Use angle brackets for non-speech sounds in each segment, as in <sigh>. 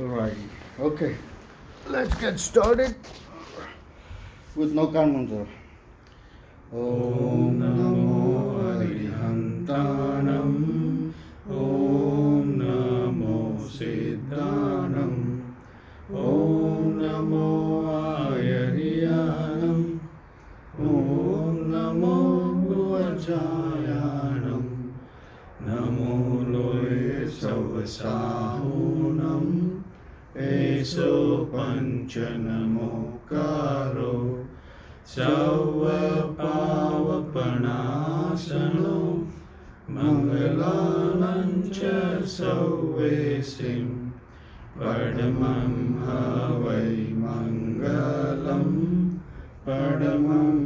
Alrighty. Okay. Let's get started with no mantra. Om Namo Arihantanam. Om Namo Siddhanam. Om Namo Ayariyanam. Om Namo Vajayanam. Namo Loe Savasahunam. ेष नमोकारो स्वावपणासनो मङ्गलानञ्च सौवेशिं पडमं ह वै मङ्गलं पडमं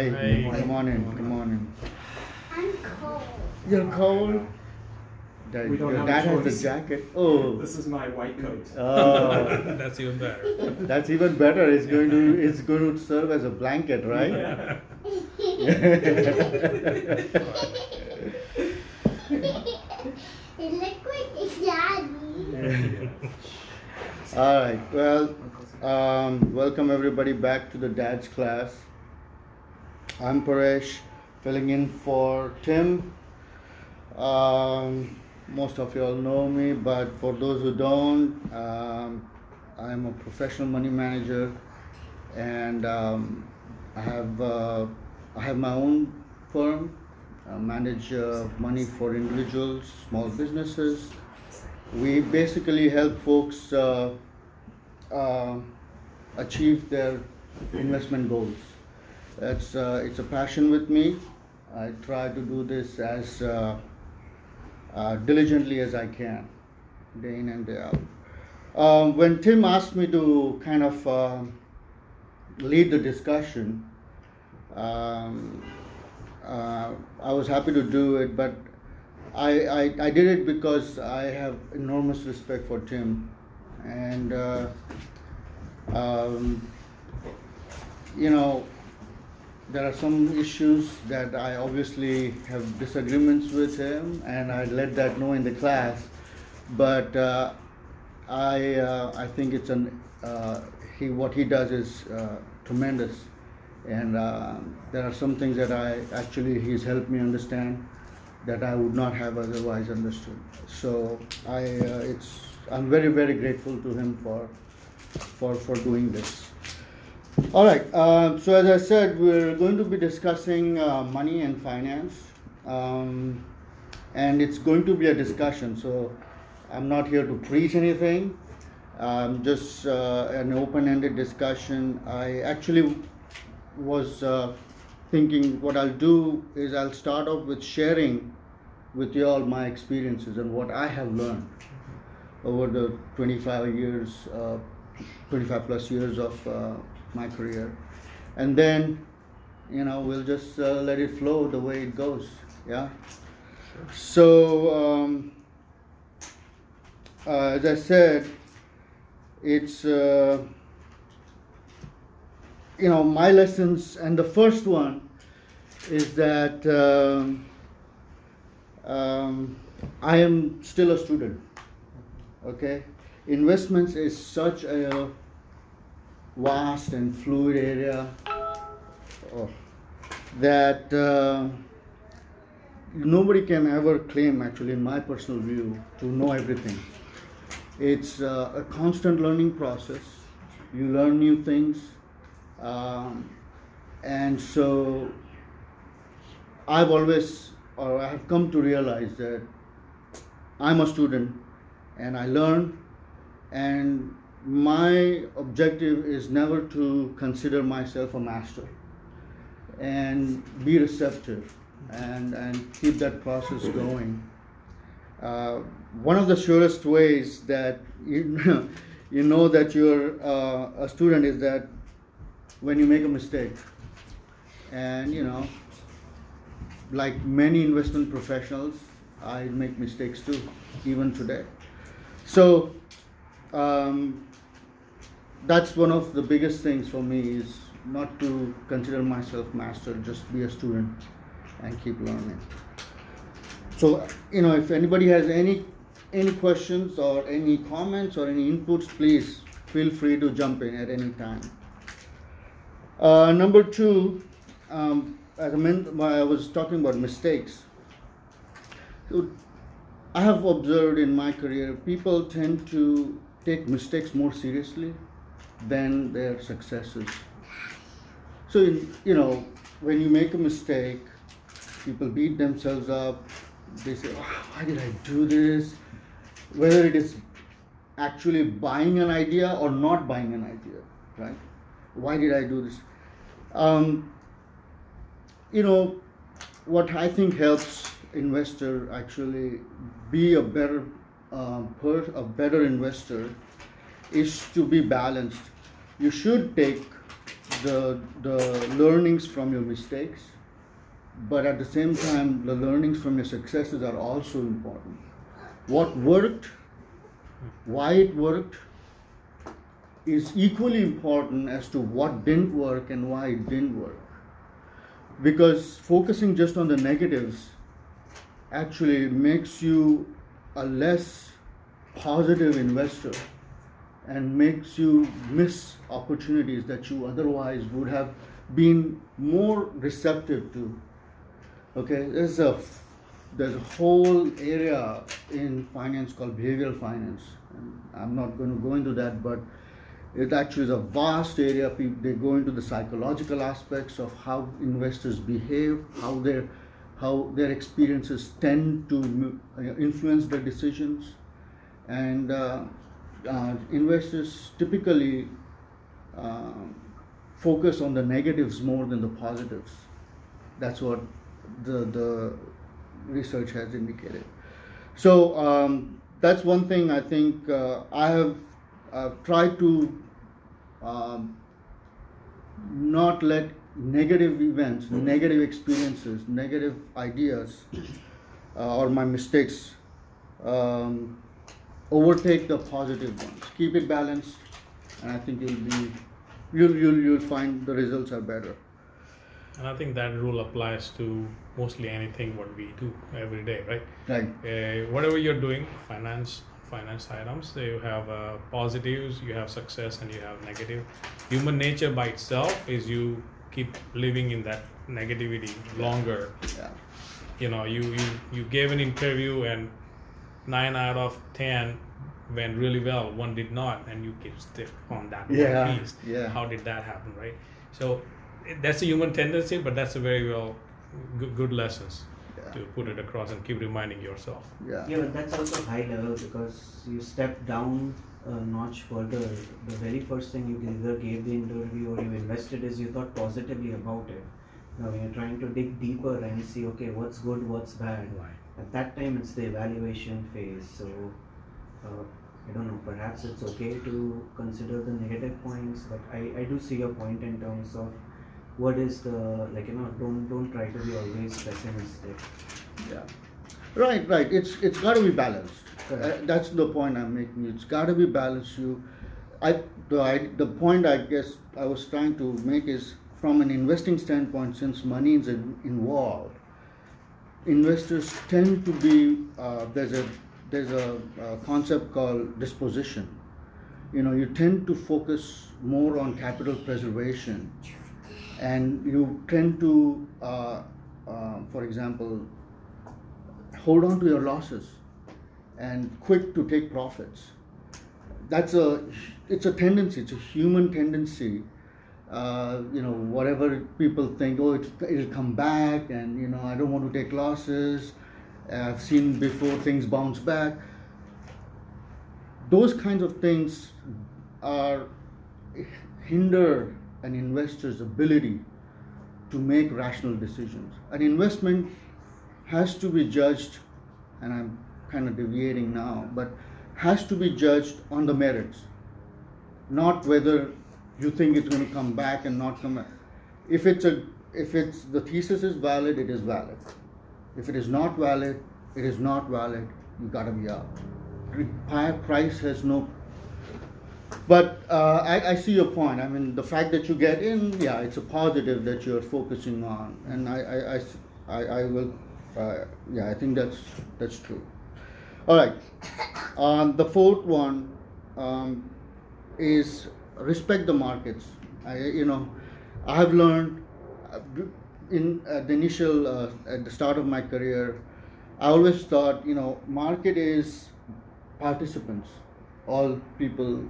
Hey, Hey. come on in, come on in. I'm cold. You're cold? Dad, We don't your have dad a has choice. a jacket. Oh, This is my white coat. <laughs> oh, <laughs> That's even better. that's even better. It's going to it's going to serve as a blanket, right? Yeah. <laughs> It look like daddy. All right. Well, um, welcome everybody back to the Dad's class. I'm Paresh, filling in for Tim. Um, most of you all know me, but for those who don't, um, I'm a professional money manager, and um, I have uh, I have my own firm. I manage uh, money for individuals, small businesses. We basically help folks uh, uh, achieve their investment goals. It's, uh, it's a passion with me. I try to do this as uh, uh, diligently as I can, day in and day out. Um, when Tim asked me to kind of uh, lead the discussion, um, uh, I was happy to do it, but I, I, I did it because I have enormous respect for Tim. And, uh, um, you know, there are some issues that I obviously have disagreements with him, and I let that know in the class. But uh, I, uh, I think it's an, uh, he, what he does is uh, tremendous. And uh, there are some things that I actually, he's helped me understand that I would not have otherwise understood. So I, uh, it's, I'm very, very grateful to him for, for, for doing this. All right. Uh, so as I said, we're going to be discussing uh, money and finance, um, and it's going to be a discussion. So I'm not here to preach anything. Um, just uh, an open-ended discussion. I actually was uh, thinking what I'll do is I'll start off with sharing with you all my experiences and what I have learned over the 25 years, 25 plus years of uh, my career, and then you know we'll just uh, let it flow the way it goes. Yeah. So um, uh, as I said, it's uh, you know my lessons, and the first one is that um, um, I am still a student. Okay, investments is such a vast and fluid area oh, that uh, nobody can ever claim, actually, in my personal view, to know everything. It's uh, a constant learning process. You learn new things, um, and so I've always, or I have come to realize that I'm a student, and I learn, and my objective is never to consider myself a master and be receptive and, and keep that process going. Uh, one of the surest ways that you, <laughs> you know that you're uh, a student is that when you make a mistake. And you know, like many investment professionals, I make mistakes too, even today. So, um, that's one of the biggest things for me is not to consider myself master, just be a student and keep learning. So, you know, if anybody has any any questions or any comments or any inputs, please feel free to jump in at any time. Uh, number two, um, as I, meant, I was talking about mistakes. So I have observed in my career, people tend to take mistakes more seriously than their successes. So, in, you know, when you make a mistake, people beat themselves up. They say, oh, why did I do this? Whether it is actually buying an idea or not buying an idea, right? Why did I do this? Um, you know, what I think helps investor actually be a better uh, per, a better investor is to be balanced. You should take the the learnings from your mistakes, but at the same time, the learnings from your successes are also important. What worked, why it worked, is equally important as to what didn't work and why it didn't work. Because focusing just on the negatives actually makes you a less positive investor and makes you miss opportunities that you otherwise would have been more receptive to. Okay, there's a there's a whole area in finance called behavioral finance, and I'm not going to go into that, but it actually is a vast area. They go into the psychological aspects of how investors behave, how their how their experiences tend to uh, influence their decisions, and uh, uh, investors typically uh, focus on the negatives more than the positives. That's what the the research has indicated. So um, that's one thing I think uh, I have tried to um, not let negative events, negative experiences, negative ideas, uh, or my mistakes um, overtake the positive ones. Keep it balanced, and I think you'll be you'll you'll you'll find the results are better. And I think that rule applies to mostly anything what we do every day, right? Right. Uh, whatever you're doing, finance, finance items, you have uh, positives, you have success, and you have negative. Human nature by itself is you keep living in that negativity longer. Yeah. You know, you you you gave an interview and nine out of ten went really well, one did not, and you keep stick on that Yeah, one piece. yeah. How did that happen, right? So that's a human tendency, but that's a very well good, good lessons Yeah. to put it across and keep reminding yourself. Yeah. Yeah, but that's also high level because you step down a notch further. The very first thing you either gave the interview or you invested is you thought positively about it. Now when you're trying to dig deeper and see, okay, what's good, what's bad. Right. At that time, it's the evaluation phase. So uh, I don't know. Perhaps it's okay to consider the negative points, but I, I do see your point in terms of what is the like you know don't don't try to be always pessimistic. Yeah. Right, right. It's it's got to be balanced. Uh, that's the point I'm making. It's got to be balanced. You, I the I, the point I guess I was trying to make is from an investing standpoint, since money is involved, investors tend to be uh, there's a there's a, uh concept called disposition. You know, you tend to focus more on capital preservation, and you tend to, uh, uh, for example, hold on to your losses and quick to take profits. That's a it's a tendency. It's a human tendency. Uh, you know, whatever people think, oh, it's, it'll come back, and you know, I don't want to take losses. I've seen before things bounce back. Those kinds of things are hinder an investor's ability to make rational decisions. An investment has to be judged, and I'm kind of deviating now, but has to be judged on the merits, not whether you think it's going to come back and not come back. If it's a if it's the thesis is valid, it is valid. If it is not valid, it is not valid. You gotta be out. Pri- Price has no but uh, I, I see your point. I mean, the fact that you get in, yeah, it's a positive that you're focusing on, and I I I I will, uh, yeah, I think that's that's true. All right, um, the fourth one um, is respect the markets. I, you know, I have learned uh, in uh, the initial uh, at the start of my career, I always thought, you know, market is participants, all people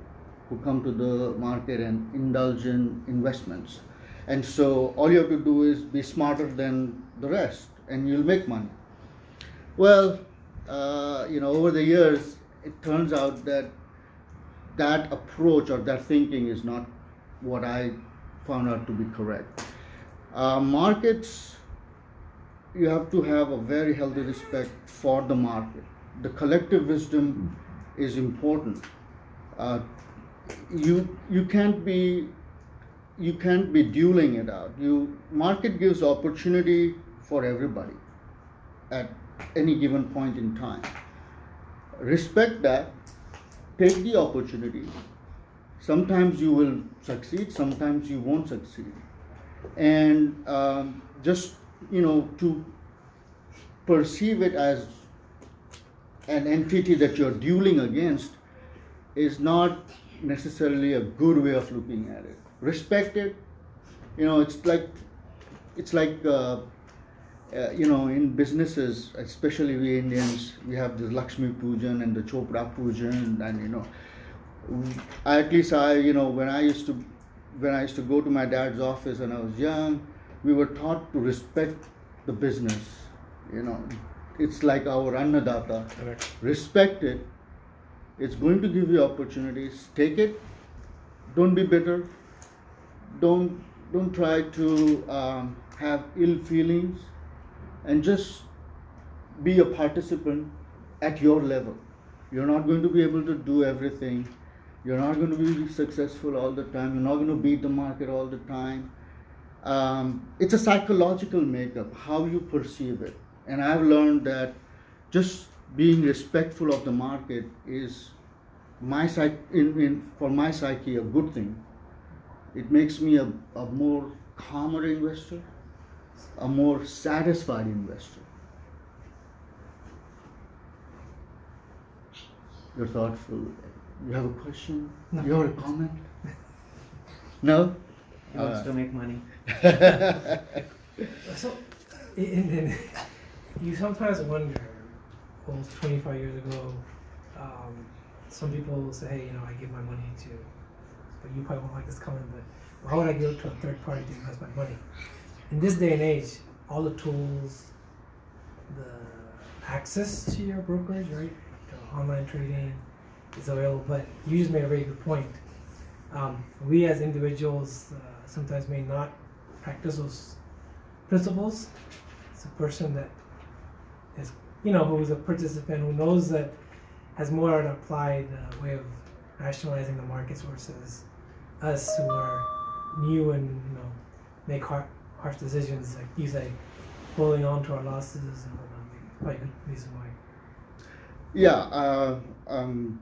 who come to the market and indulge in investments. And so all you have to do is be smarter than the rest and you'll make money. Well, uh, you know, over the years, it turns out that that approach or that thinking is not what I found out to be correct. Uh, markets, you have to have a very healthy respect for the market. The collective wisdom is important. Uh, you you can't be you can't be dueling it out. You market gives opportunity for everybody at any given point in time. Respect that. Take the opportunity. Sometimes you will succeed. Sometimes you won't succeed. And um, just you know to perceive it as an entity that you're dueling against is not necessarily a good way of looking at it. Respect it. You know, it's like it's like uh, uh, you know in businesses, especially we Indians, we have the Lakshmi Pujan and the Chopda Pujan, and you know, at least I you know when I used to when I used to go to my dad's office when I was young, we were taught to respect the business. You know, it's like our annadata. Correct. Respect it. It's going to give you opportunities. Take it. Don't be bitter. Don't don't try to um, have ill feelings, and just be a participant at your level. You're not going to be able to do everything. You're not going to be successful all the time. You're not going to beat the market all the time. Um, it's a psychological makeup, how you perceive it. And I've learned that just being respectful of the market is my psych- in, in, for my psyche a good thing. It makes me a, a more calmer investor, a more satisfied investor. You're thoughtful. You have a question? No. You have a comment? <laughs> No? He wants Uh, to make money. <laughs> So, and then you sometimes wonder, well, 25 years ago, um, some people will say, hey, you know, I give my money to, but you probably won't like this comment, but why would I give it to a third party to invest my money? In this day and age, all the tools, the access to your brokerage, right? Online trading is available, but you just made a very good point. Um, we as individuals uh, sometimes may not practice those principles. It's a person that is, you know, who's a participant who knows that has more an applied uh, way of rationalizing the markets versus us who are new and you know make har- harsh decisions like you say, holding on to our losses and whatnot. Probably a good reason why. Yeah, uh, um,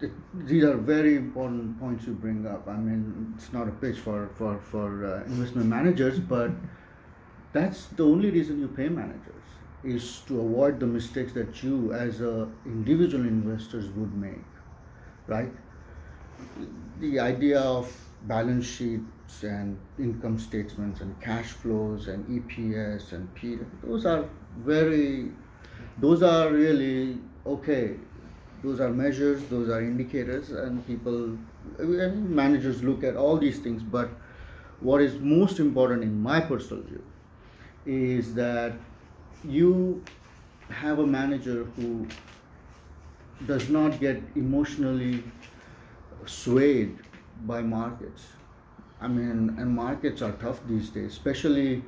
th- these are very important points you bring up. I mean, it's not a pitch for for for uh, investment managers, but that's the only reason you pay managers is to avoid the mistakes that you, as a individual investors, would make, right? The idea of balance sheets and income statements and cash flows and EPS and P, those are very those are really okay. Those are measures those are indicators and people and managers look at all these things. But what is most important in my personal view is that you have a manager who does not get emotionally swayed by markets i mean and markets are tough these days especially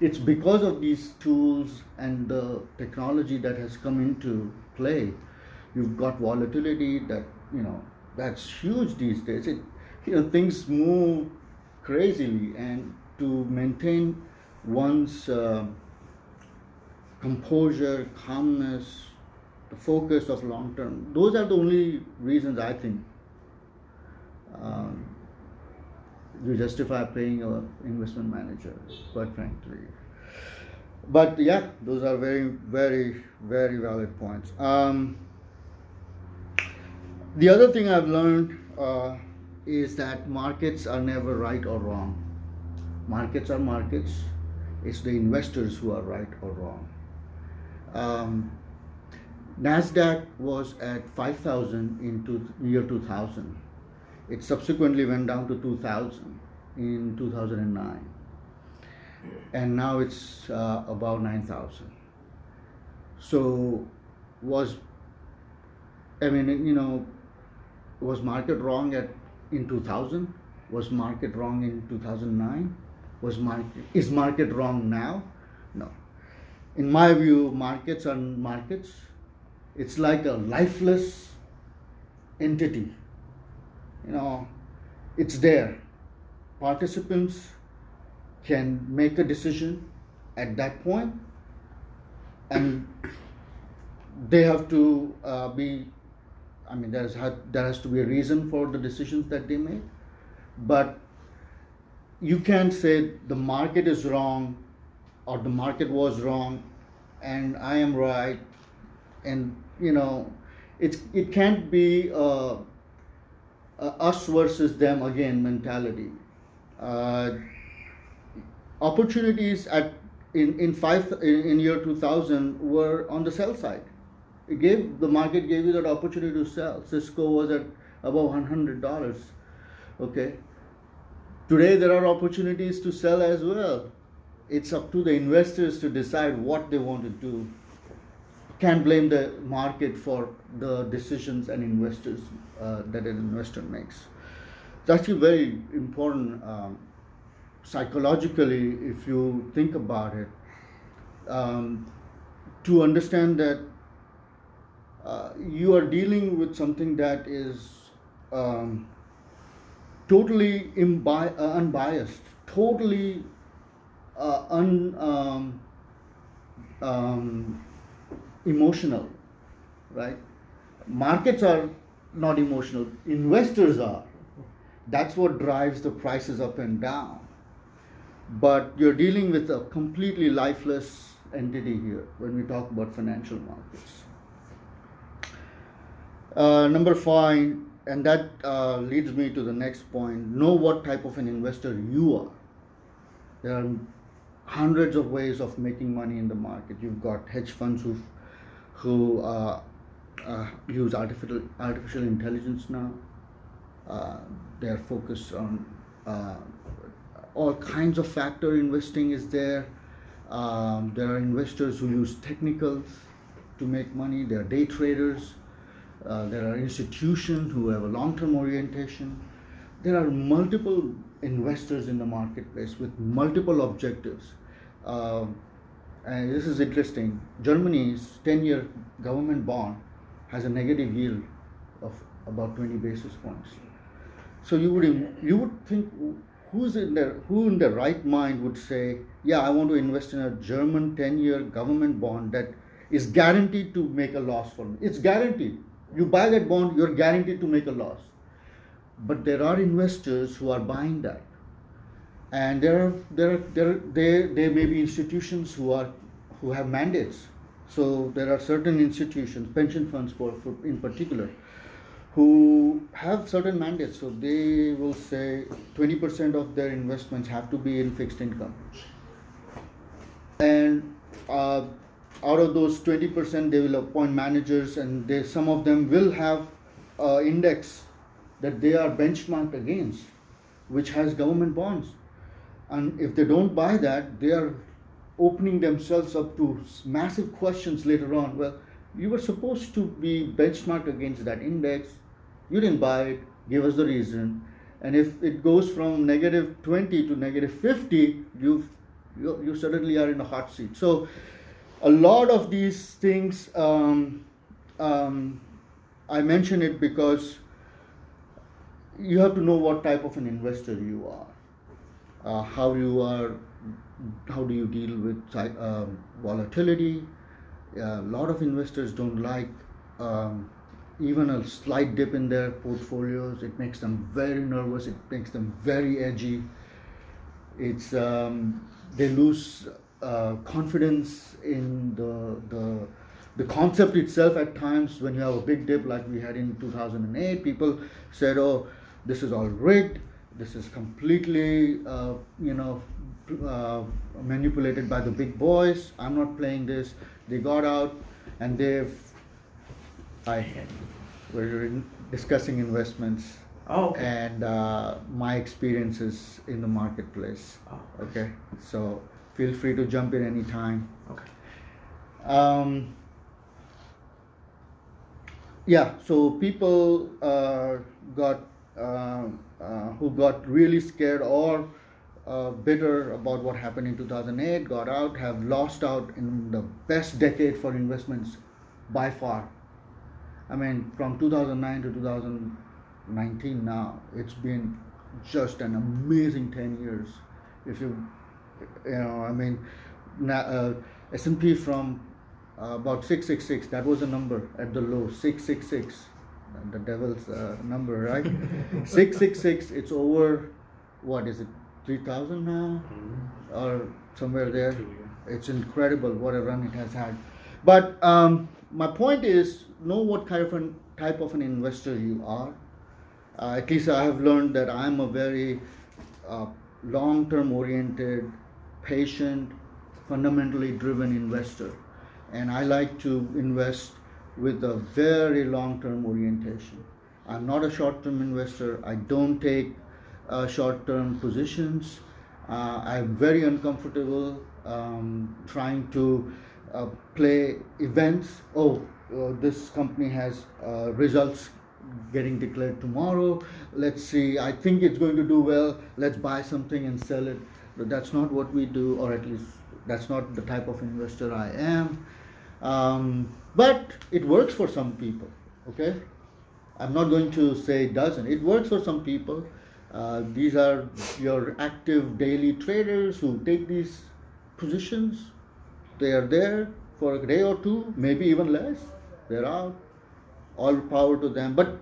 it's because of these tools and the technology that has come into play. You've got volatility that you know that's huge these days. It you know things move crazily and to maintain one's uh, composure calmness the focus of long term those are the only reasons i think you justify paying a investment manager, quite frankly. But yeah, those are very, very, very valid points. Um, the other thing I've learned uh, is that markets are never right or wrong. Markets are markets. It's the investors who are right or wrong. Um, Nasdaq was at 5,000 in two, year 2000. It subsequently went down to 2,000 in 2009, and now it's uh, about 9,000. So, was I mean, you know, was market wrong at in 2000? Was market wrong in 2009? Was market is market wrong now? No. In my view, markets are markets. It's like a lifeless entity. You know, it's there. Participants can make a decision at that point, and they have to uh, be I mean, there's there has to be a reason for the decisions that they make, but you can't say the market is wrong or the market was wrong and I am right, and you know, it's it can't be a us versus them again mentality. Uh, opportunities at in in five in, in year 2000 were on the sell side it gave the market gave you that opportunity to sell. Cisco was at above one hundred dollars. Okay. Today there are opportunities to sell as well. It's up to the investors to decide what they want to do. Can't blame the market for the decisions and investors uh, that an investor makes. It's actually very important um, psychologically if you think about it um, to understand that uh, you are dealing with something that is um, totally imbi- uh, unbiased, totally uh, un, um, um, emotional, right? Markets are not emotional, investors are. That's what drives the prices up and down. But you're dealing with a completely lifeless entity here when we talk about financial markets. Uh, number five, and that uh, leads me to the next point know what type of an investor you are. There are hundreds of ways of making money in the market. You've got hedge funds who, who uh, uh, use artificial, artificial intelligence now. Uh, they're focused on all kinds of factor investing is there. Um, there are investors who use technicals to make money. There are day traders uh, there are institutions who have a long-term orientation. There are multiple investors in the marketplace with multiple objectives. Uh, and this is interesting. Germany's 10-year government bond has a negative yield of about 20 basis points. So you would you would think who's in their who in their right mind would say, yeah, I want to invest in a German 10-year government bond that is guaranteed to make a loss for me. It's guaranteed you buy that bond, you're guaranteed to make a loss. But there are investors who are buying that. And there are there there, there, there may be institutions who are who have mandates. So there are certain institutions, pension funds for, for in particular, who have certain mandates. So they will say 20% of their investments have to be in fixed income. And uh, out of those 20% they will appoint managers and they some of them will have an index that they are benchmarked against which has government bonds and if they don't buy that they are opening themselves up to massive questions later on. Well you were supposed to be benchmarked against that index. You didn't buy it. Give us the reason. And if it goes from negative 20 to negative 50 you you, suddenly are in a hot seat. So a lot of these things, um, um, I mention it because you have to know what type of an investor you are, uh, how you are, how do you deal with um, volatility. a lot of investors don't like um, even a slight dip in their portfolios, it makes them very nervous. It makes them very edgy. It's um, they lose uh, confidence in the the the concept itself at times when you have a big dip like we had in 2008 people said oh this is all rigged this is completely uh, you know uh, manipulated by the big boys. I'm not playing this. They got out and they've i we're in- discussing investments. Oh, okay. and uh, my experiences in the marketplace. Oh, okay? So feel free to jump in anytime. Okay. um, yeah so people uh, got who got really scared or uh, bitter about what happened in 2008 got out have lost out in the best decade for investments by far. I mean from 2009 to 2019 now it's been just an amazing 10 years. If you you know i mean uh, s&p from uh, about 666 that was a number at the low 666 the devil's uh, number right? <laughs> 666 it's over what is it 3000 now? Or somewhere there. it's incredible what a run it has had. But um, my point is know what kind of an type of an investor you are. Uh, at least i have learned that i'm a very uh, long-term oriented patient fundamentally driven investor. And i like to invest with a very long-term orientation. I'm not a short-term investor. I don't take uh, short-term positions. Uh, i'm very uncomfortable um, trying to uh, play events. Oh uh, this company has uh, results getting declared tomorrow. Let's see. I think it's going to do well. Let's buy something and sell it. But that's not what we do or at least that's not the type of investor i am um, but it works for some people okay? I'm not going to say it doesn't. It works for some people. Uh, these are your active daily traders who take these positions. They are there for a day or two maybe even less. They're out. All power to them. But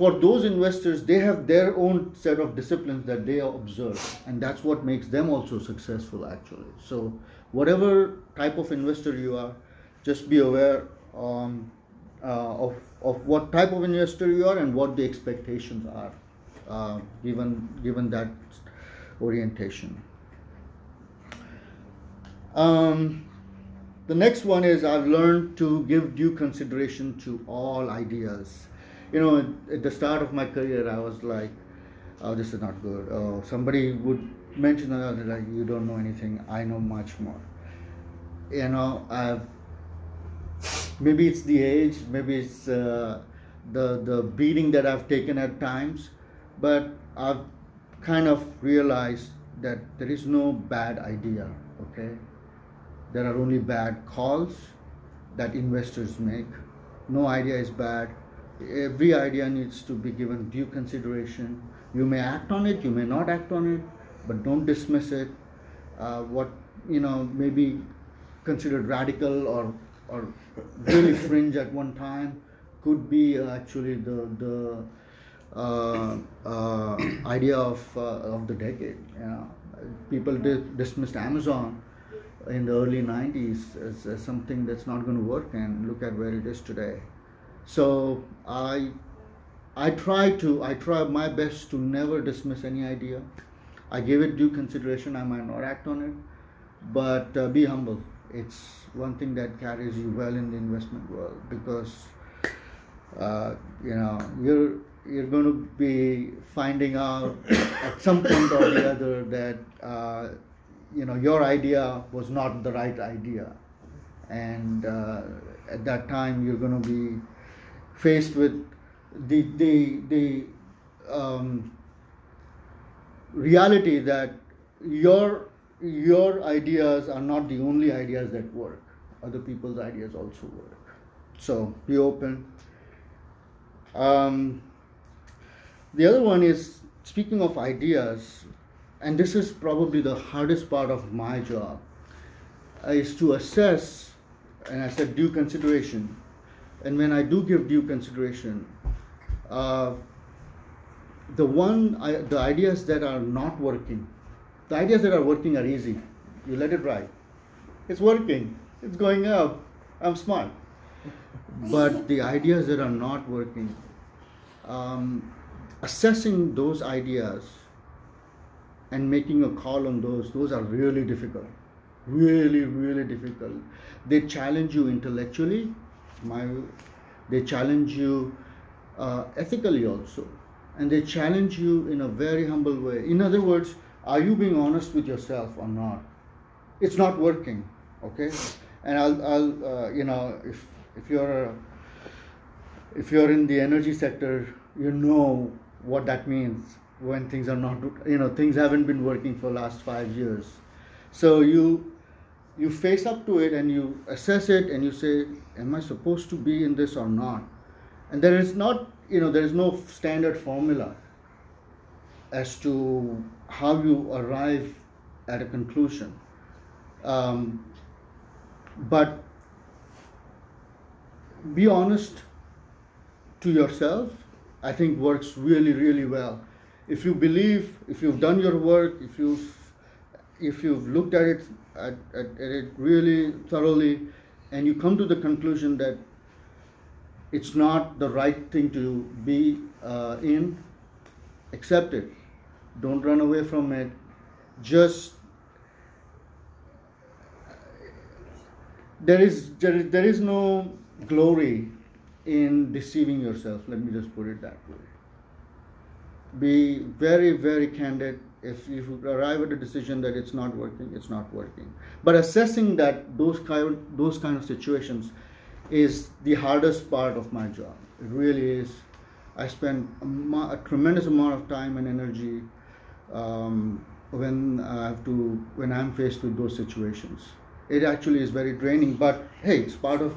for those investors they have their own set of disciplines that they observe and that's what makes them also successful actually. So whatever type of investor you are just be aware um, uh, of, of what type of investor you are and what the expectations are uh, given given that orientation um, the next one is I've learned to give due consideration to all ideas. You know, at the start of my career, I was like, "Oh, this is not good." Oh, somebody would mention another like, "You don't know anything. I know much more." You know, I've maybe it's the age, maybe it's uh, the the beating that I've taken at times, but I've kind of realized that there is no bad idea. Okay, there are only bad calls that investors make. No idea is bad. Every idea needs to be given due consideration. You may act on it, you may not act on it, but don't dismiss it. Uh, what you know may be considered radical or or really <coughs> fringe at one time could be actually the the uh, uh, idea of uh, of the decade. You know, people di- dismissed Amazon in the early 90s as, as something that's not going to work and look at where it is today so i i try to i try my best to never dismiss any idea i give it due consideration i might not act on it but uh, be humble. It's one thing that carries you well in the investment world because uh, you know you're you're going to be finding out at some point or the other that uh, you know your idea was not the right idea. And uh, at that time you're going to be faced with the the the um, reality that your your ideas are not the only ideas that work. Other people's ideas also work. So be open. Um, the other one is speaking of ideas and this is probably the hardest part of my job is to assess and i said due consideration. And when I do give due consideration, uh, the one the ideas that are not working, the ideas that are working are easy. You let it ride. It's working. It's going up. I'm smart. But the ideas that are not working, um, assessing those ideas and making a call on those, those are really difficult. Really, really difficult. They challenge you intellectually. My, they challenge you uh, ethically also, and they challenge you in a very humble way. In other words, are you being honest with yourself or not? It's not working, okay? And I'll, I'll uh, you know, if if you're a, if you're in the energy sector, you know what that means when things are not, you know, things haven't been working for last five years. So you you face up to it and you assess it and you say, am I supposed to be in this or not? And there is not, you know, there is no standard formula as to how you arrive at a conclusion. Um, but be honest to yourself, I think works really, really well. If you believe, if you've done your work, if you've if you've looked at it at, at, at it really thoroughly, and you come to the conclusion that it's not the right thing to be uh, in, accept it. Don't run away from it. Just there is there is, there is no glory in deceiving yourself. Let me just put it that way. Be very very candid. If you arrive at a decision that it's not working, it's not working. But assessing that those kind those kind of situations is the hardest part of my job. It really is. I spend a, a tremendous amount of time and energy um, when I have to when I'm faced with those situations. It actually is very draining, but hey, it's part of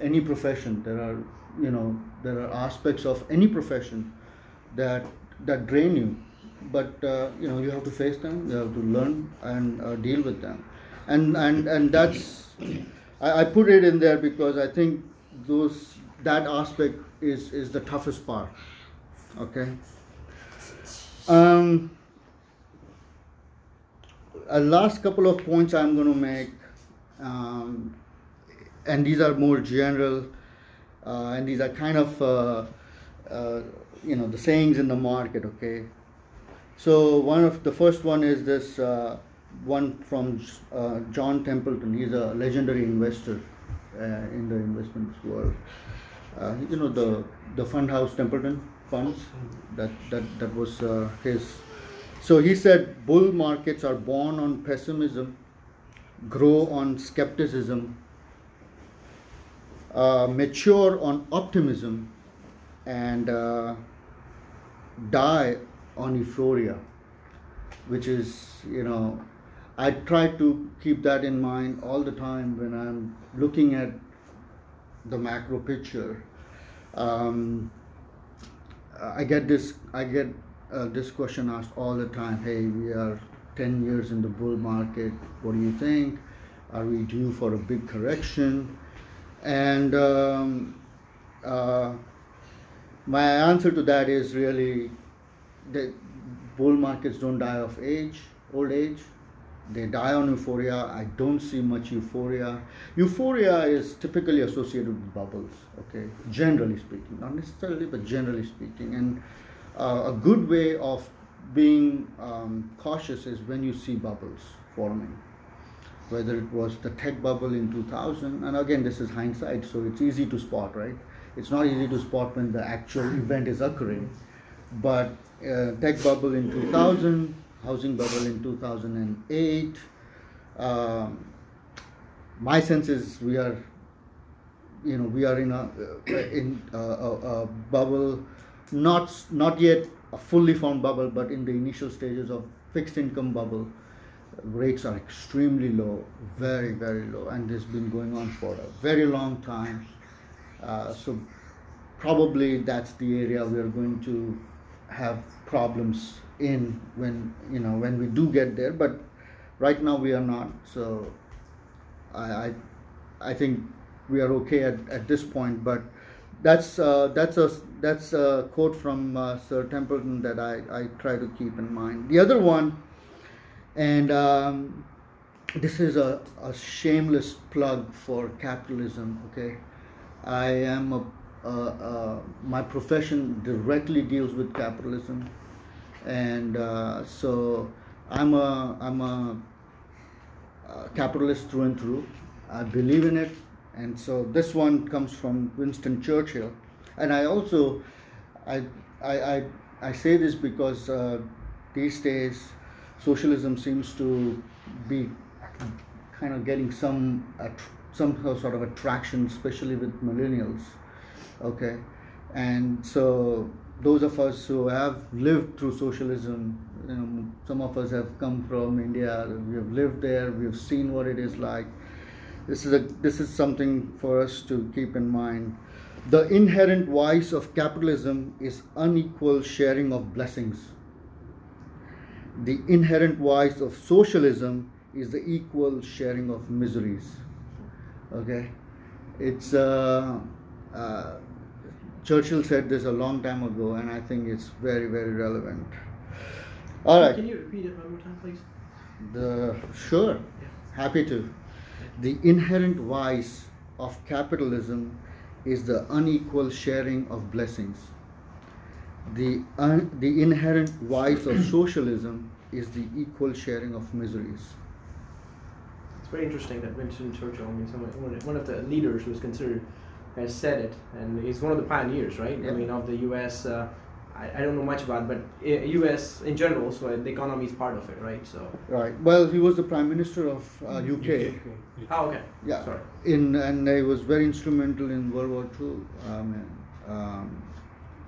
any profession. There are you know there are aspects of any profession that that drain you, but uh, you know you have to face them. You have to learn and uh, deal with them, and and and that's I, I put it in there because I think those that aspect is is the toughest part. Okay. Um, a last couple of points I'm going to make, um, and these are more general, uh, and these are kind of uh, uh, you know the sayings in the market. Okay. So one of the first one is this uh, one from uh, John Templeton. He's a legendary investor uh, in the investment world. Uh, you know the the fund house Templeton funds. That that that was uh, his. So he said, bull markets are born on pessimism, grow on skepticism, uh, mature on optimism, and uh, die on euphoria, which is, you know, I try to keep that in mind all the time when I'm looking at the macro picture. Um, I get this, I get uh, this question asked all the time. Hey, we are 10 years in the bull market. What do you think? Are we due for a big correction? And um, uh, my answer to that is really that bull markets don't die of age, old age. They die on euphoria. I don't see much euphoria. Euphoria is typically associated with bubbles, okay? Generally speaking, not necessarily, but generally speaking. And uh, a good way of being um, cautious is when you see bubbles forming whether it was the tech bubble in 2000 and again this is hindsight so it's easy to spot right it's not easy to spot when the actual event is occurring but uh, tech bubble in 2000 housing bubble in 2008 um, my sense is we are you know we are in a uh, in a, a, a bubble not not yet a fully formed bubble but in the initial stages of fixed income bubble rates are extremely low, very, very low, and this has been going on for a very long time. Uh, so probably that's the area we are going to have problems in when you know when we do get there. But right now we are not. So I I, I think we are okay at, at this point. But that's uh, that's a that's a quote from uh, Sir Templeton that I, I try to keep in mind. The other one, and um, this is a, a shameless plug for capitalism. Okay, I am a, a, a my profession directly deals with capitalism, and uh, so I'm a I'm a, a capitalist through and through. I believe in it, and so this one comes from Winston Churchill, and I also I I I, I say this because uh, these days socialism seems to be kind of getting some some sort of attraction, especially with millennials. Okay, and so those of us who have lived through socialism, you know, some of us have come from India. We have lived there. We have seen what it is like. This is a this is something for us to keep in mind. The inherent vice of capitalism is unequal sharing of blessings. The inherent vice of socialism is the equal sharing of miseries. Okay, it's uh, uh, Churchill said this a long time ago, and I think it's very very relevant. All right, Can you repeat it one more time, please? the sure, happy to. The inherent vice of capitalism is the unequal sharing of blessings. The, un, the inherent vice of <clears throat> socialism is the equal sharing of miseries. It's very interesting that Winston Churchill, I mean, someone, one of- the leaders was considered, has said it, and he's one of the pioneers, right? Yeah. I mean, of the U.S. Uh, I, I don't know much about, but uh, U.S. in general, so the economy is part of it, right? So, Right. Well, he was the prime minister of uh, UK. oh, okay. Yeah. Sorry. In and he was very instrumental in World War II. Um, um,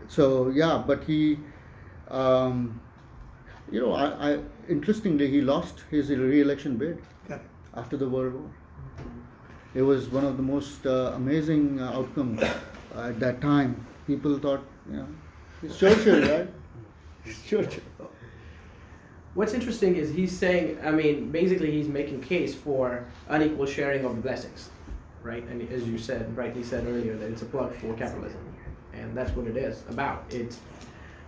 so yeah, but he, um, you know, I, I interestingly he lost his re-election bid after the World War. It was one of the most uh, amazing uh, outcomes at that time. People thought, you know, it's Churchill, right? It's Churchill. What's interesting is he's saying, I mean, basically he's making case for unequal sharing of the blessings, right? And as you said, rightly said earlier, that it's a plug for capitalism, and that's what it is about. It's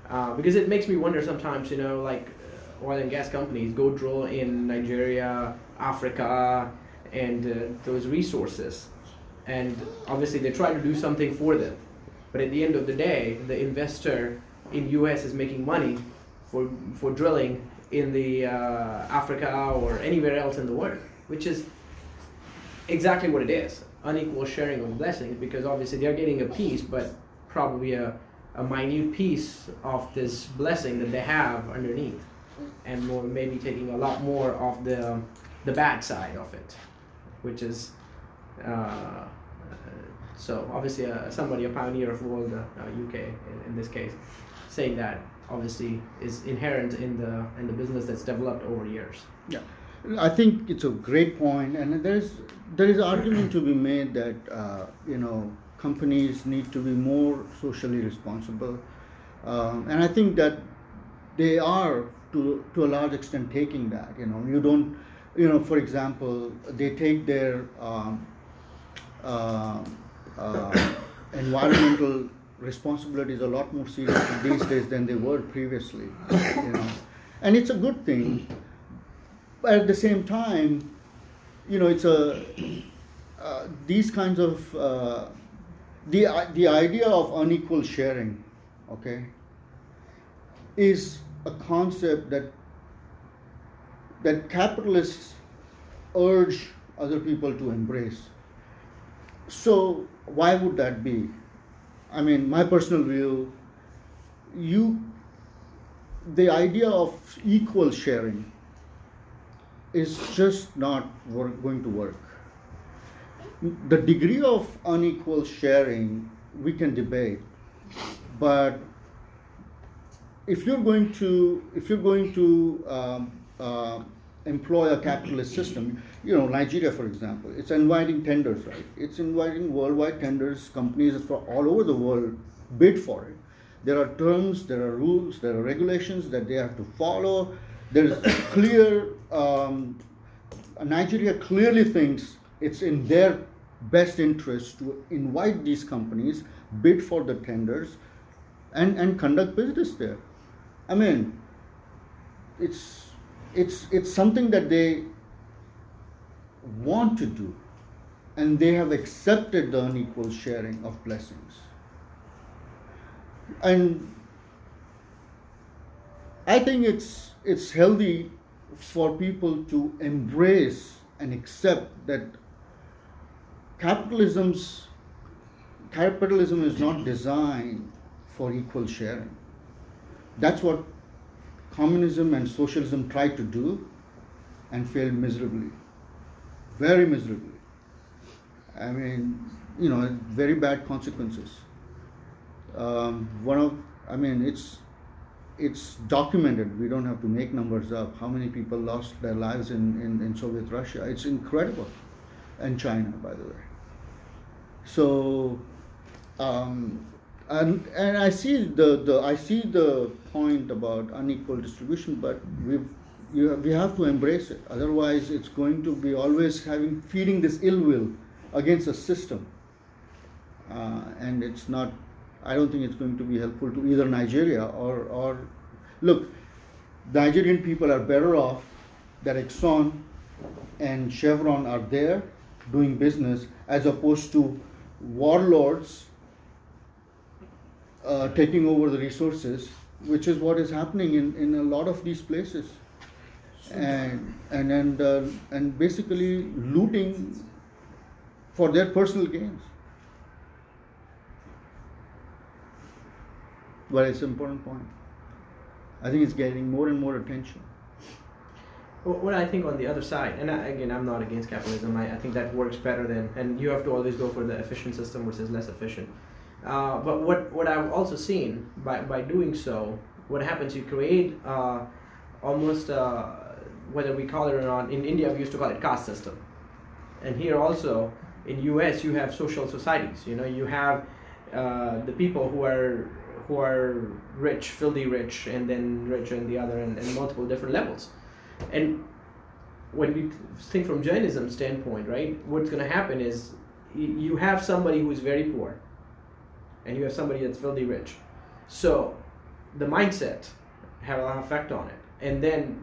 uh, because it makes me wonder sometimes, you know, like uh, oil and gas companies go drill in Nigeria, Africa, and uh, those resources, and obviously they try to do something for them, but at the end of the day, the investor in U.S. is making money for for drilling in the uh, Africa or anywhere else in the world, which is exactly what it is. Unequal sharing of blessings because obviously they're getting a piece, but probably a, a minute piece of this blessing that they have underneath, and more maybe taking a lot more of the the bad side of it, which is. Uh, so obviously, uh, somebody, a pioneer of world uh, UK in, in this case, saying that obviously is inherent in the in the business that's developed over years. Yeah, I think it's a great point, and there's there is argument to be made that uh, you know companies need to be more socially responsible, um, and I think that they are to to a large extent taking that. You know, you don't, you know, for example, they take their um, uh, uh, <coughs> environmental responsibilities a lot more seriously these days than they were previously. You know, and it's a good thing but at the same time, you know, it's a uh, these kinds of uh, the the idea of unequal sharing, okay, is a concept that that capitalists urge other people to embrace. So why would that be? I mean, my personal view, you the idea of equal sharing is just not work, going to work. The degree of unequal sharing we can debate, but if you're going to if you're going to um, uh, employ a capitalist system, you know Nigeria, for example, it's inviting tenders, right? It's inviting worldwide tenders. Companies from all over the world bid for it. There are terms, there are rules, there are regulations that they have to follow. There's clear. Um, Nigeria clearly thinks it's in their best interest to invite these companies bid for the tenders, and, and conduct business there. I mean, it's it's it's something that they want to do, and they have accepted the unequal sharing of blessings. And I think it's it's healthy for people to embrace and accept that capitalism's capitalism is not designed for equal sharing. That's what communism and socialism tried to do and failed miserably. Very miserably. I mean, you know, very bad consequences. Um, one of, I mean, it's it's documented. We don't have to make numbers up. How many people lost their lives in, in, in Soviet Russia? It's incredible. And China, by the way. So, um, and and I see the, the I see the point about unequal distribution, but we you we have to embrace it. Otherwise, it's going to be always having feeding this ill will against a system, uh, and it's not. I don't think it's going to be helpful to either Nigeria or or look. Nigerian people are better off that Exxon and Chevron are there doing business as opposed to warlords uh, taking over the resources, which is what is happening in, in a lot of these places, and and and uh, and basically looting for their personal gains. But it's an important point. I think it's getting more and more attention. Wh- What I think on the other side, and I, again, I'm not against capitalism. I, I think that works better than, and you have to always go for the efficient system versus less efficient. Uh, but what, what I've also seen by, by doing so, what happens, you create uh, almost, uh, whether we call it or not, in India we used to call it caste system. And here also, in US, you have social societies. You know, you have uh, the people who are who are rich, filthy rich, and then rich and the other, and, and multiple different levels. And when we think from Jainism standpoint, right, what's going to happen is you have somebody who is very poor, and you have somebody that's filthy rich. So the mindset have a lot of effect on it, and then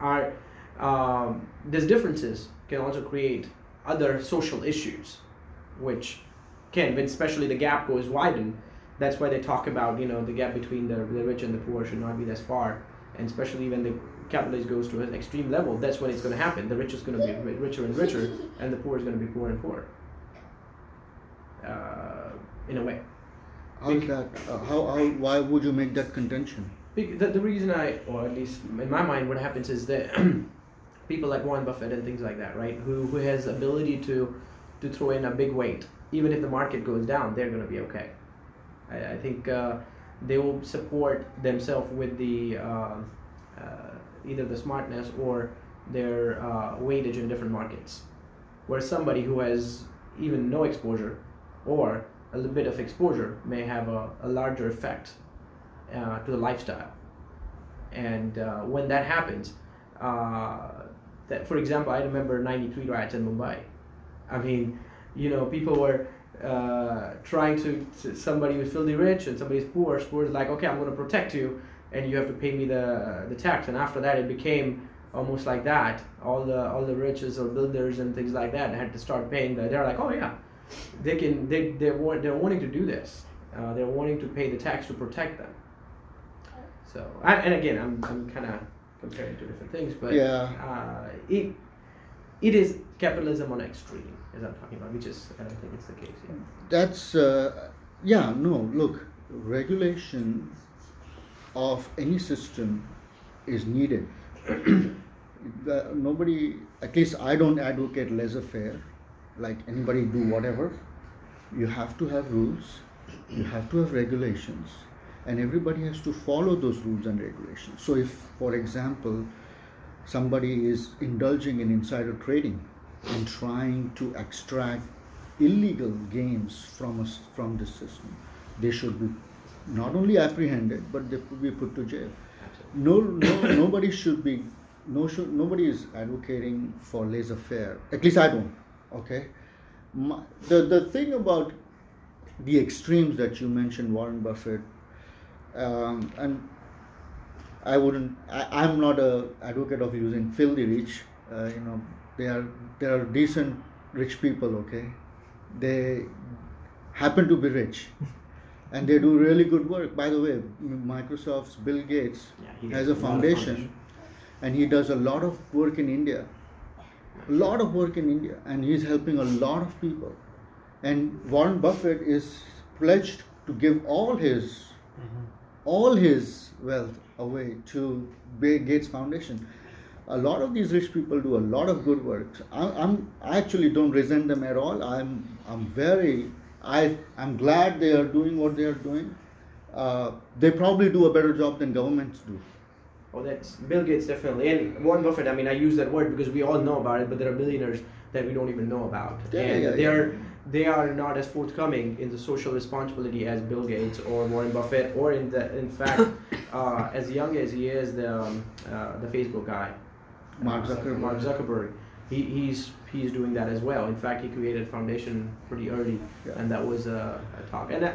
our um, these differences can also create other social issues, which can, especially the gap goes widen. That's why they talk about you know the gap between the, the rich and the poor should not be this far, and especially when the capitalist goes to an extreme level, that's when it's going to happen. The rich is going to be richer and richer, and the poor is going to be poorer and poorer. Uh, in a way. How's that? Uh, how, how? Why would you make that contention? The, the reason I, or at least in my mind, what happens is that <clears throat> people like Warren Buffett and things like that, right, who, who has ability to, to throw in a big weight, even if the market goes down, they're going to be okay. I, I think uh, they will support themselves with the uh, uh, either the smartness or their uh, weightage in different markets. Where somebody who has even no exposure or a little bit of exposure may have a, a larger effect uh, to the lifestyle. And uh, when that happens, uh, that for example, I remember '93 riots in Mumbai. I mean, you know, people were uh, trying to, to somebody who's filthy rich and somebody's poor. Poor is like, okay, I'm going to protect you, and you have to pay me the the tax. And after that, it became almost like that. All the all the riches or builders and things like that had to start paying. The, they're like, oh yeah, they can. They they want they're wanting to do this. Uh, they're wanting to pay the tax to protect them. So, I, and again, I'm, I'm kind of comparing two different things, but Yeah. uh, it it is capitalism on extreme, as I'm talking about, which is I don't think it's the case. Yeah. That's uh, yeah. No, look, regulation of any system is needed. <clears throat> Nobody, at least I don't advocate laissez-faire, like anybody do whatever. You have to have rules, you have to have regulations, and everybody has to follow those rules and regulations. So, if, for example, somebody is indulging in insider trading and trying to extract illegal gains from us from this system, they should be not only apprehended but they could be put to jail. No, no, nobody should be. No, should, nobody is advocating for laissez-faire. At least I don't. Okay. My, the the thing about the extremes that you mentioned, Warren Buffett, um, and I wouldn't. I, I'm not a advocate of using filthy rich. Uh, you know, they are they are decent rich people. Okay, they happen to be rich, <laughs> and they do really good work. By the way, Microsoft's Bill Gates Yeah, has a a foundation, foundation. and he does a lot of work in India. A lot of work in India, and he's helping a lot of people. And Warren Buffett is pledged to give all his all his wealth away to Bill Gates Foundation. A lot of these rich people do a lot of good work. I, I'm I actually don't resent them at all. I'm I'm very I I'm glad they are doing what they are doing. Uh, they probably do a better job than governments do. Oh, that's Bill Gates definitely, and Warren Buffett. I mean, I use that word because we all know about it, but there are billionaires that we don't even know about, Yeah, and yeah, they yeah. are they are not as forthcoming in the social responsibility as Bill Gates or Warren Buffett, or in the in fact, <laughs> uh, as young as he is, the um, uh, the Facebook guy, Mark uh, Zuckerberg. Mark Zuckerberg. He, he's he's doing that as well. In fact, he created a foundation pretty early, and that was a, a talk. And I,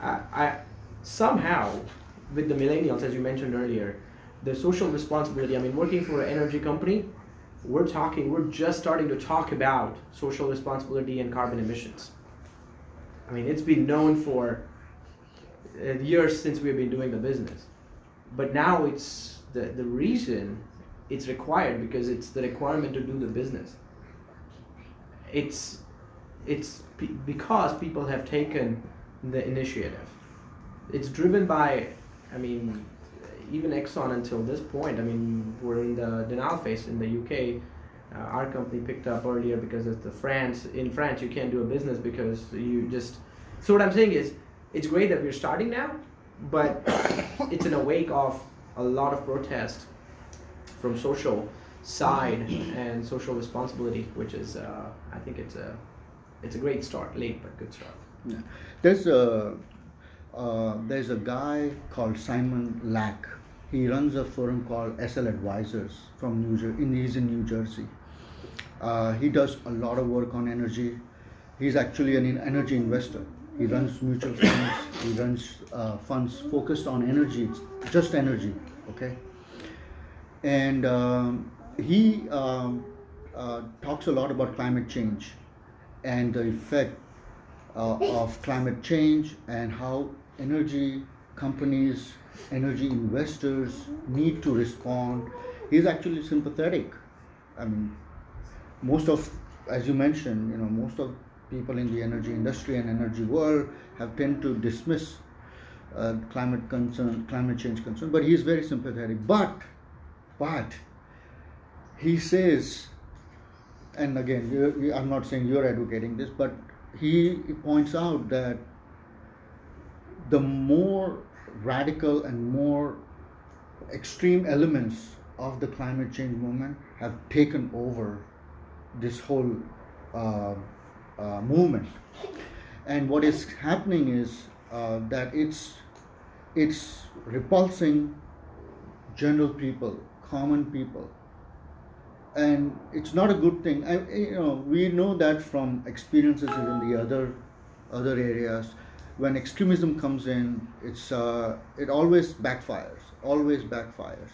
I, I somehow with the millennials, as you mentioned earlier, the social responsibility. I mean, working for an energy company, we're talking. We're just starting to talk about social responsibility and carbon emissions. I mean, it's been known for uh, years since we've been doing the business, but now it's the the reason it's required because it's the requirement to do the business. It's it's pe- because people have taken the initiative. It's driven by, I mean, even Exxon until this point. I mean, we're in the denial phase in the UK. Uh, our company picked up earlier because it's the France. In France, you can't do a business because you just. So what I'm saying is, it's great that we're starting now, but <coughs> it's in a wake of a lot of protest from social side and social responsibility, which is, uh, I think it's a, it's a great start, late but good start. Yeah. There's a uh, there's a guy called Simon Lack. He runs a firm called SL Advisors from New Jersey. He's in New Jersey. Uh, he does a lot of work on energy. He's actually an energy investor. He runs mutual funds. He runs uh, funds focused on energy, just energy. Okay. And um, he um, uh, talks a lot about climate change and the effect uh, of climate change and how energy companies, energy investors need to respond. He's actually sympathetic. I mean, most of, as you mentioned, you know, most of people in the energy industry and energy world have tend to dismiss uh, climate concern, climate change concern, but he's very sympathetic. But, but, he says, and again, I'm not saying you're advocating this, but he points out that the more radical and more extreme elements of the climate change movement have taken over this whole uh, uh, movement. And what is happening is uh, that it's it's repulsing general people, common people, and it's not a good thing. I, you know, we know that from experiences in the other other areas. When extremism comes in, it's uh, it always backfires. Always backfires,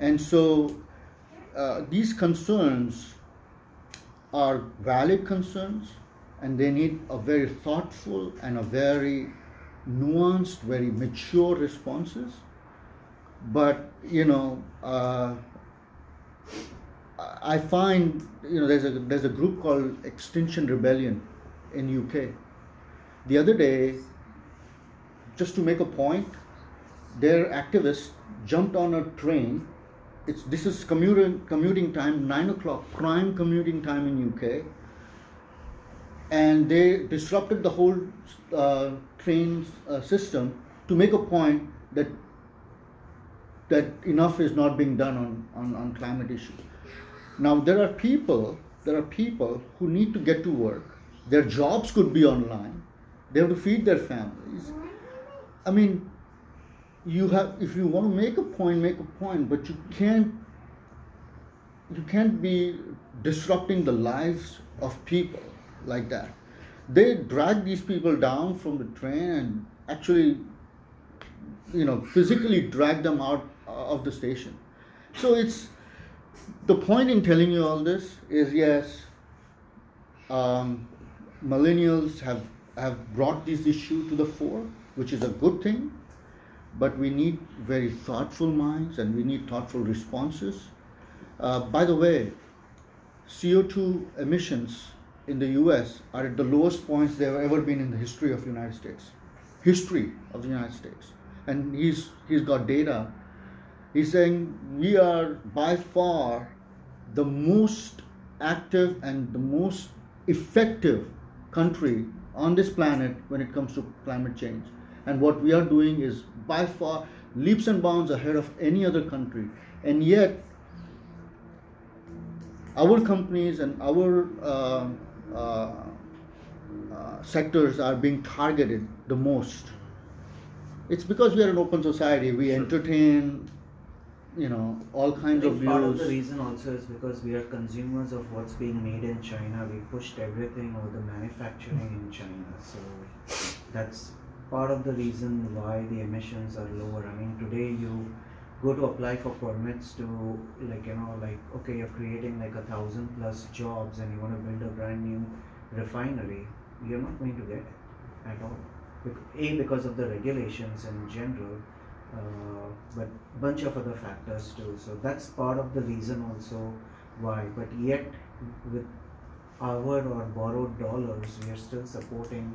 and so uh, these concerns are valid concerns, and they need a very thoughtful and a very nuanced, very mature responses. But you know. Uh, I find you know there's a there's a group called Extinction Rebellion in UK. The other day, just to make a point, their activists jumped on a train. It's this is commuting commuting time nine o'clock prime commuting time in UK, and they disrupted the whole uh, train uh, system to make a point that that enough is not being done on, on, on climate issues. Now there are people, there are people who need to get to work. Their jobs could be online. They have to feed their families. I mean, you have if you want to make a point, make a point, but you can't you can't be disrupting the lives of people like that. they drag these people down from the train and actually, you know, physically drag them out of the station. So it's the point in telling you all this is yes, um, millennials have have brought this issue to the fore, which is a good thing. But we need very thoughtful minds and we need thoughtful responses. Uh, by the way, CO2 emissions in the US are at the lowest points they've ever been in the history of the United States. History of the United States. And he's, he's got data. He's saying we are by far the most active and the most effective country on this planet when it comes to climate change. And what we are doing is by far leaps and bounds ahead of any other country. And yet, our companies and our uh, uh, uh, sectors are being targeted the most. It's because we are an open society. We entertain, you know, all kinds of think part of the reason also is because we are consumers of what's being made in China. We pushed everything or the manufacturing in China. So that's part of the reason why the emissions are lower. I mean, today you go to apply for permits to like you know like okay you're creating like a thousand plus jobs and you want to build a brand new refinery you're not going to get it at all a because of the regulations in general but bunch of other factors too so that's part of the reason also why but yet with our or borrowed dollars we are still supporting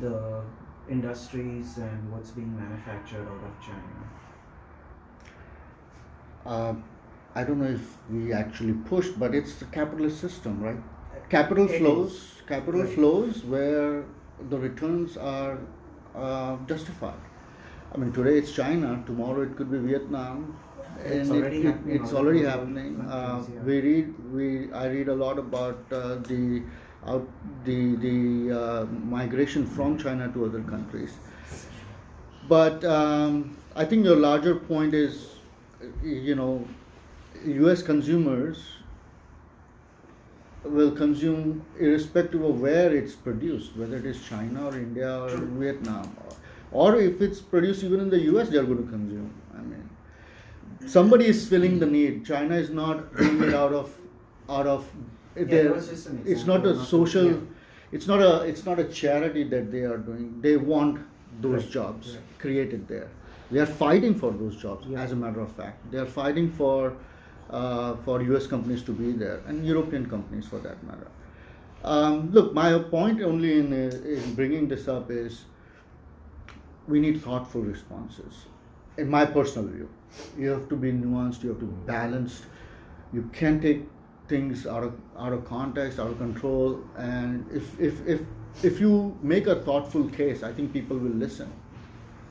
the industries and what's being manufactured out of china uh, I don't know if we actually pushed, but it's the capitalist system, right? Capital It flows, is. capital Right. flows where the returns are uh, justified. I mean, today it's China, tomorrow it could be Vietnam. It's and it- already it- happening It's already happening. Uh, we read, we I read a lot about uh, the out the the uh, migration from China to other countries. But um, I think your larger point is, you know, U.S. consumers will consume irrespective of where it's produced, whether it is China or India or Vietnam, or, or if it's produced even in the U.S., they are going to consume. I mean, somebody is filling the need. China is not doing it out of out of. Yeah, their- that was just an it's not a social. yeah. It's not a. It's not a charity that they are doing. They want those Right, jobs right. created there. They are fighting for those jobs. Yeah. As a matter of fact, they are fighting for uh, for U.S. companies to be there and European companies for that matter. Um, look, my point only in, in bringing this up is we need thoughtful responses. In my personal view, you have to be nuanced. You have to be balanced. You can't take things out of out of context, out of control. And if if if if you make a thoughtful case, I think people will listen.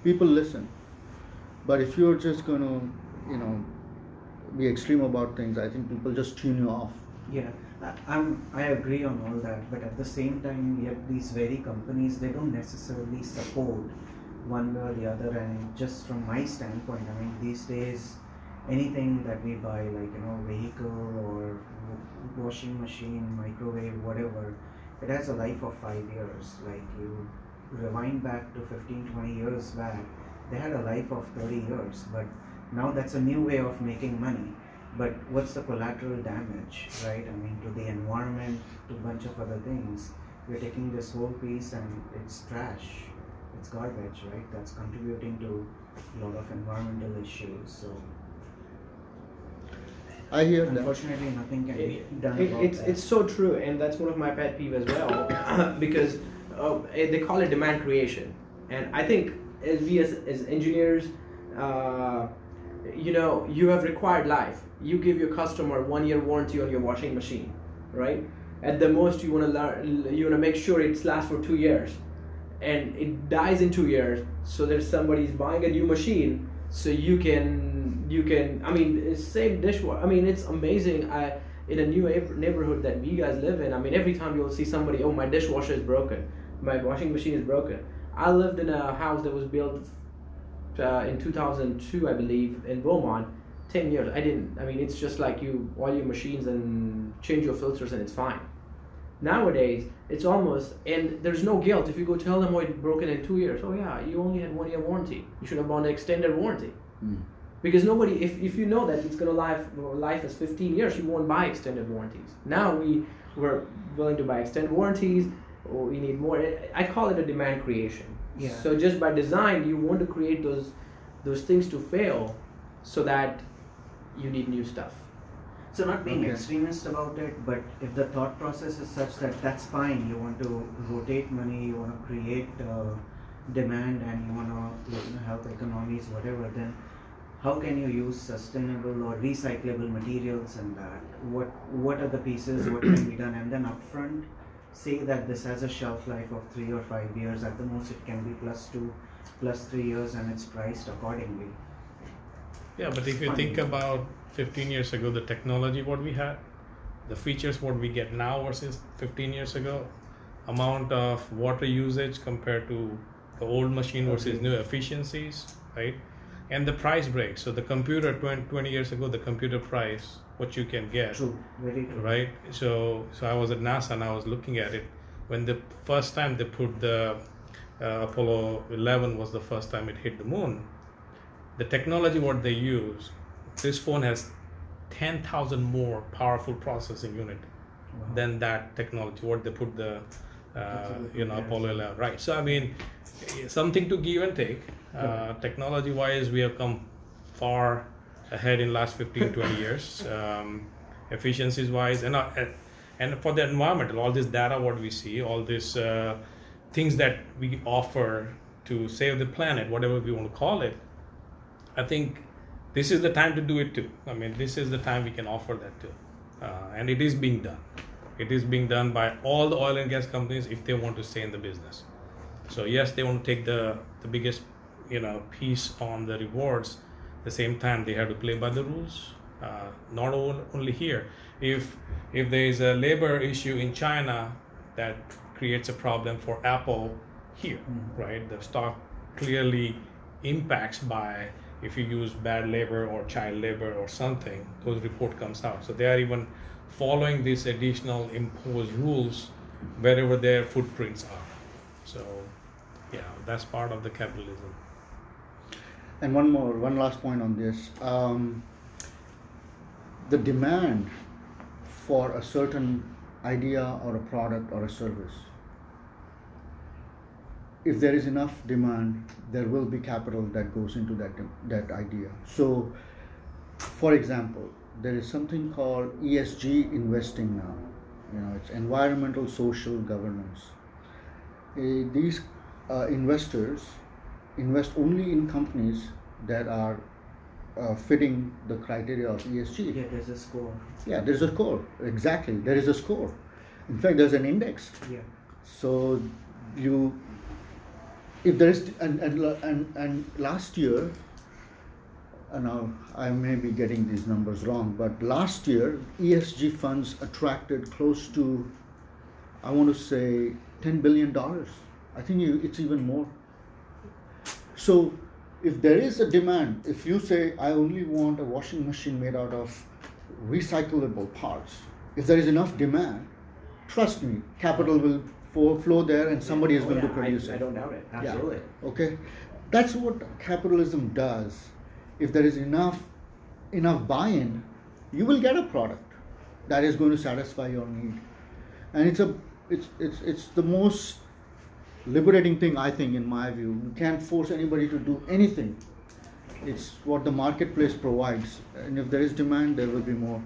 People listen. But if you're just going to, you know, be extreme about things, I think people just tune you off. Yeah, I'm, I agree on all that, but at the same time, yet these very companies, they don't necessarily support one way or the other. And just from my standpoint, I mean, these days, anything that we buy, like, you know, vehicle or washing machine, microwave, whatever, it has a life of five years. Like, you rewind back to 15, 20 years back, they had a life of 30 years, but now that's a new way of making money but what's the collateral damage right i mean to the environment to a bunch of other things we're taking this whole piece and it's trash it's garbage right that's contributing to a lot of environmental issues so I hear that. unfortunately nothing can be It- done it- about it's that. it's so true, and that's one of my pet peeve as well, <coughs> because uh, eh, they call it demand creation, and I think as we as, as engineers, uh, you know, you have required life. You give your customer one year warranty on your washing machine, right? At the most, you want to learn, you want to make sure it lasts for two years, and it dies in two years. So there's somebody's buying a new machine, so you can you can. I mean, same dishwasher. I mean, it's amazing. I in a new neighborhood that we guys live in. I mean, every time you'll see somebody, oh, my dishwasher is broken, my washing machine is broken. I lived in a house that was built uh, in 2002, I believe, in Beaumont. 10 years. I didn't. I mean, it's just like you oil your machines and change your filters, and it's fine. Nowadays, it's almost and there's no guilt if you go tell them, "Oh, it broken in two years." Oh yeah, you only had one year warranty. You should have bought an extended warranty. Mm. Because nobody, if, if you know that it's gonna life life is 15 years, you won't buy extended warranties. Now we we're willing to buy extended warranties, or we need more. I call it a demand creation. Yeah. So just by design, you want to create those those things to fail, so that you need new stuff. So not being Okay. extremist about it, but if the thought process is such that that's fine, you want to rotate money, you want to create uh, demand, and you want to you know, help economies, whatever, then how can you use sustainable or recyclable materials and that? What what are the pieces? What can be done? And then upfront, say that this has a shelf life of three or five years. At the most, it can be plus two, plus three years, and it's priced accordingly. Yeah, but if you Fine. think about 15 years ago, the technology what we had, the features what we get now versus 15 years ago, amount of water usage compared to the old machine versus Okay. new efficiencies, right? And the price break. So the computer 20, 20 years ago, the computer price, what you can get, True, very true. right? So so I was at NASA and I was looking at it when the first time they put the uh, Apollo 11 was the first time it hit the moon. The technology what they use, this phone has 10,000 more powerful processing unit Wow. than that technology what they put the uh, you know. Apollo 11 right so I mean something to give and take uh, technology wise we have come far ahead in last 15 <laughs> 20 years um, efficiencies wise and uh, and for the environment all this data what we see all this uh, things that we offer to save the planet whatever we want to call it I think this is the time to do it too. I mean, this is the time we can offer that too, uh, and it is being done. It is being done by all the oil and gas companies if they want to stay in the business. So yes, they want to take the the biggest you know piece on the rewards. At the same time, they have to play by the rules. Uh, not all, only here. If if there is a labor issue in China that creates a problem for Apple here, right? The stock clearly impacts by if you use bad labor or child labor or something, those report comes out. So they are even following these additional imposed rules wherever their footprints are. So yeah, that's part of the capitalism. And one more, one last point on this. Um, the demand for a certain idea or a product or a service. If there is enough demand, there will be capital that goes into that that idea. So, for example, there is something called ESG investing now. You know, it's environmental social governance. Eh, these uh, investors invest only in companies that are uh, fitting the criteria of ESG. Yeah, there's a score. Yeah, there's a score. Exactly, there is a score. In fact, there's an index. Yeah. So you, if there is, and and and, and last year, uh, now I may be getting these numbers wrong, but last year ESG funds attracted close to, I want to say, ten billion dollars. I think it's even more. So, if there is a demand, if you say I only want a washing machine made out of recyclable parts, if there is enough demand, trust me, capital will flow there and somebody is Oh, going to produce I, it. I don't doubt it. Yeah. Absolutely. Okay, that's what capitalism does. If there is enough enough buy-in, you will get a product that is going to satisfy your need, and it's a it's it's it's the most liberating thing I think in my view. You can't force anybody to do anything. It's what the marketplace provides, and if there is demand, there will be more.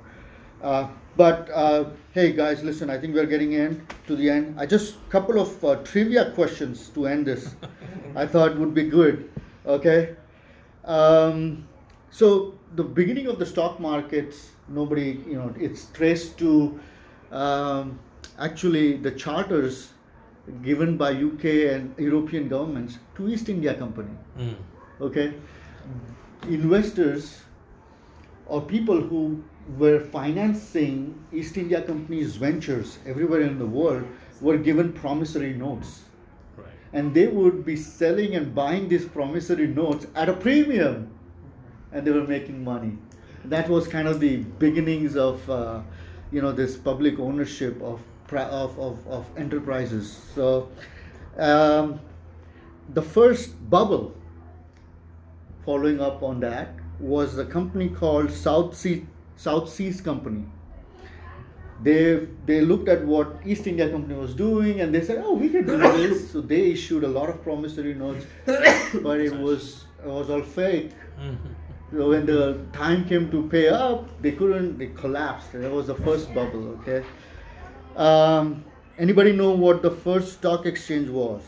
Uh, but uh, hey, guys, listen. I think we're getting in to the end. I just couple of uh, trivia questions to end this. <laughs> I thought would be good. Okay. Um, so the beginning of the stock markets, nobody, you know, it's traced to um, actually the charters given by UK and European governments to East India Company. Mm. Okay, investors or people who were financing East India Company's ventures everywhere in the world were given promissory notes Right. and they would be selling and buying these promissory notes at a premium and they were making money that was kind of the beginnings of uh, you know this public ownership of of, of, of enterprises. So, um, the first bubble following up on that was a company called South Sea South Seas Company. They they looked at what East India Company was doing and they said, oh, we can do this. So they issued a lot of promissory notes, but it was it was all fake. So when the time came to pay up, they couldn't. They collapsed. That was the first bubble. Okay. Um, anybody know what the first stock exchange was?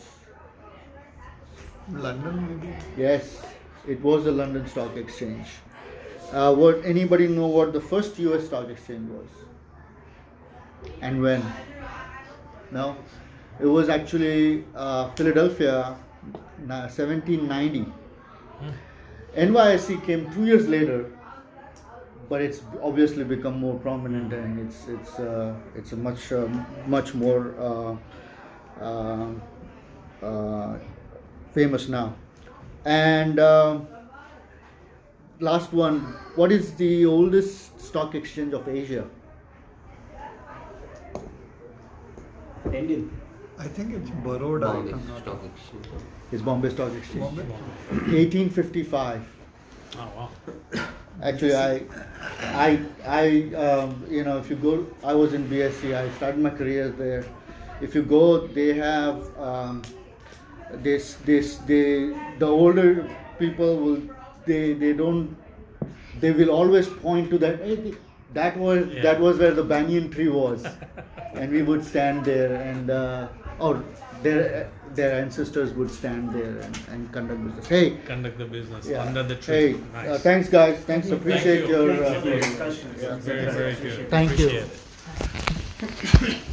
London maybe. Yes, it was the London Stock Exchange. Uh, what anybody know what the first U.S. stock exchange was? And when? No, it was actually uh, Philadelphia, na- 1790. NYSE came two years later, but it's obviously become more prominent and it's it's uh, it's a much uh, much more uh, uh, uh, famous now. And last one, what is the oldest stock exchange of Asia? Indian. I think it's Baroda. if Bombay Stock Exchange. It's Bombay Stock Exchange. Bombay. 1855. Oh wow. Actually, I, I, I, um, you know, if you go, I was in BSE. I started my career there. If you go, they have um, this, this, they, the older people will, they, they don't, they will always point to that. Hey, that was Yeah. that was where the banyan tree was, <laughs> and we would stand there, and uh, or their their ancestors would stand there and, and conduct business. Hey, Conduct the business yeah. under the tree. Hey, nice. uh, thanks guys. Thanks. Thank Appreciate you. your. Thanks for the Uh, discussion. yeah. very very good. Thank you. Appreciate it.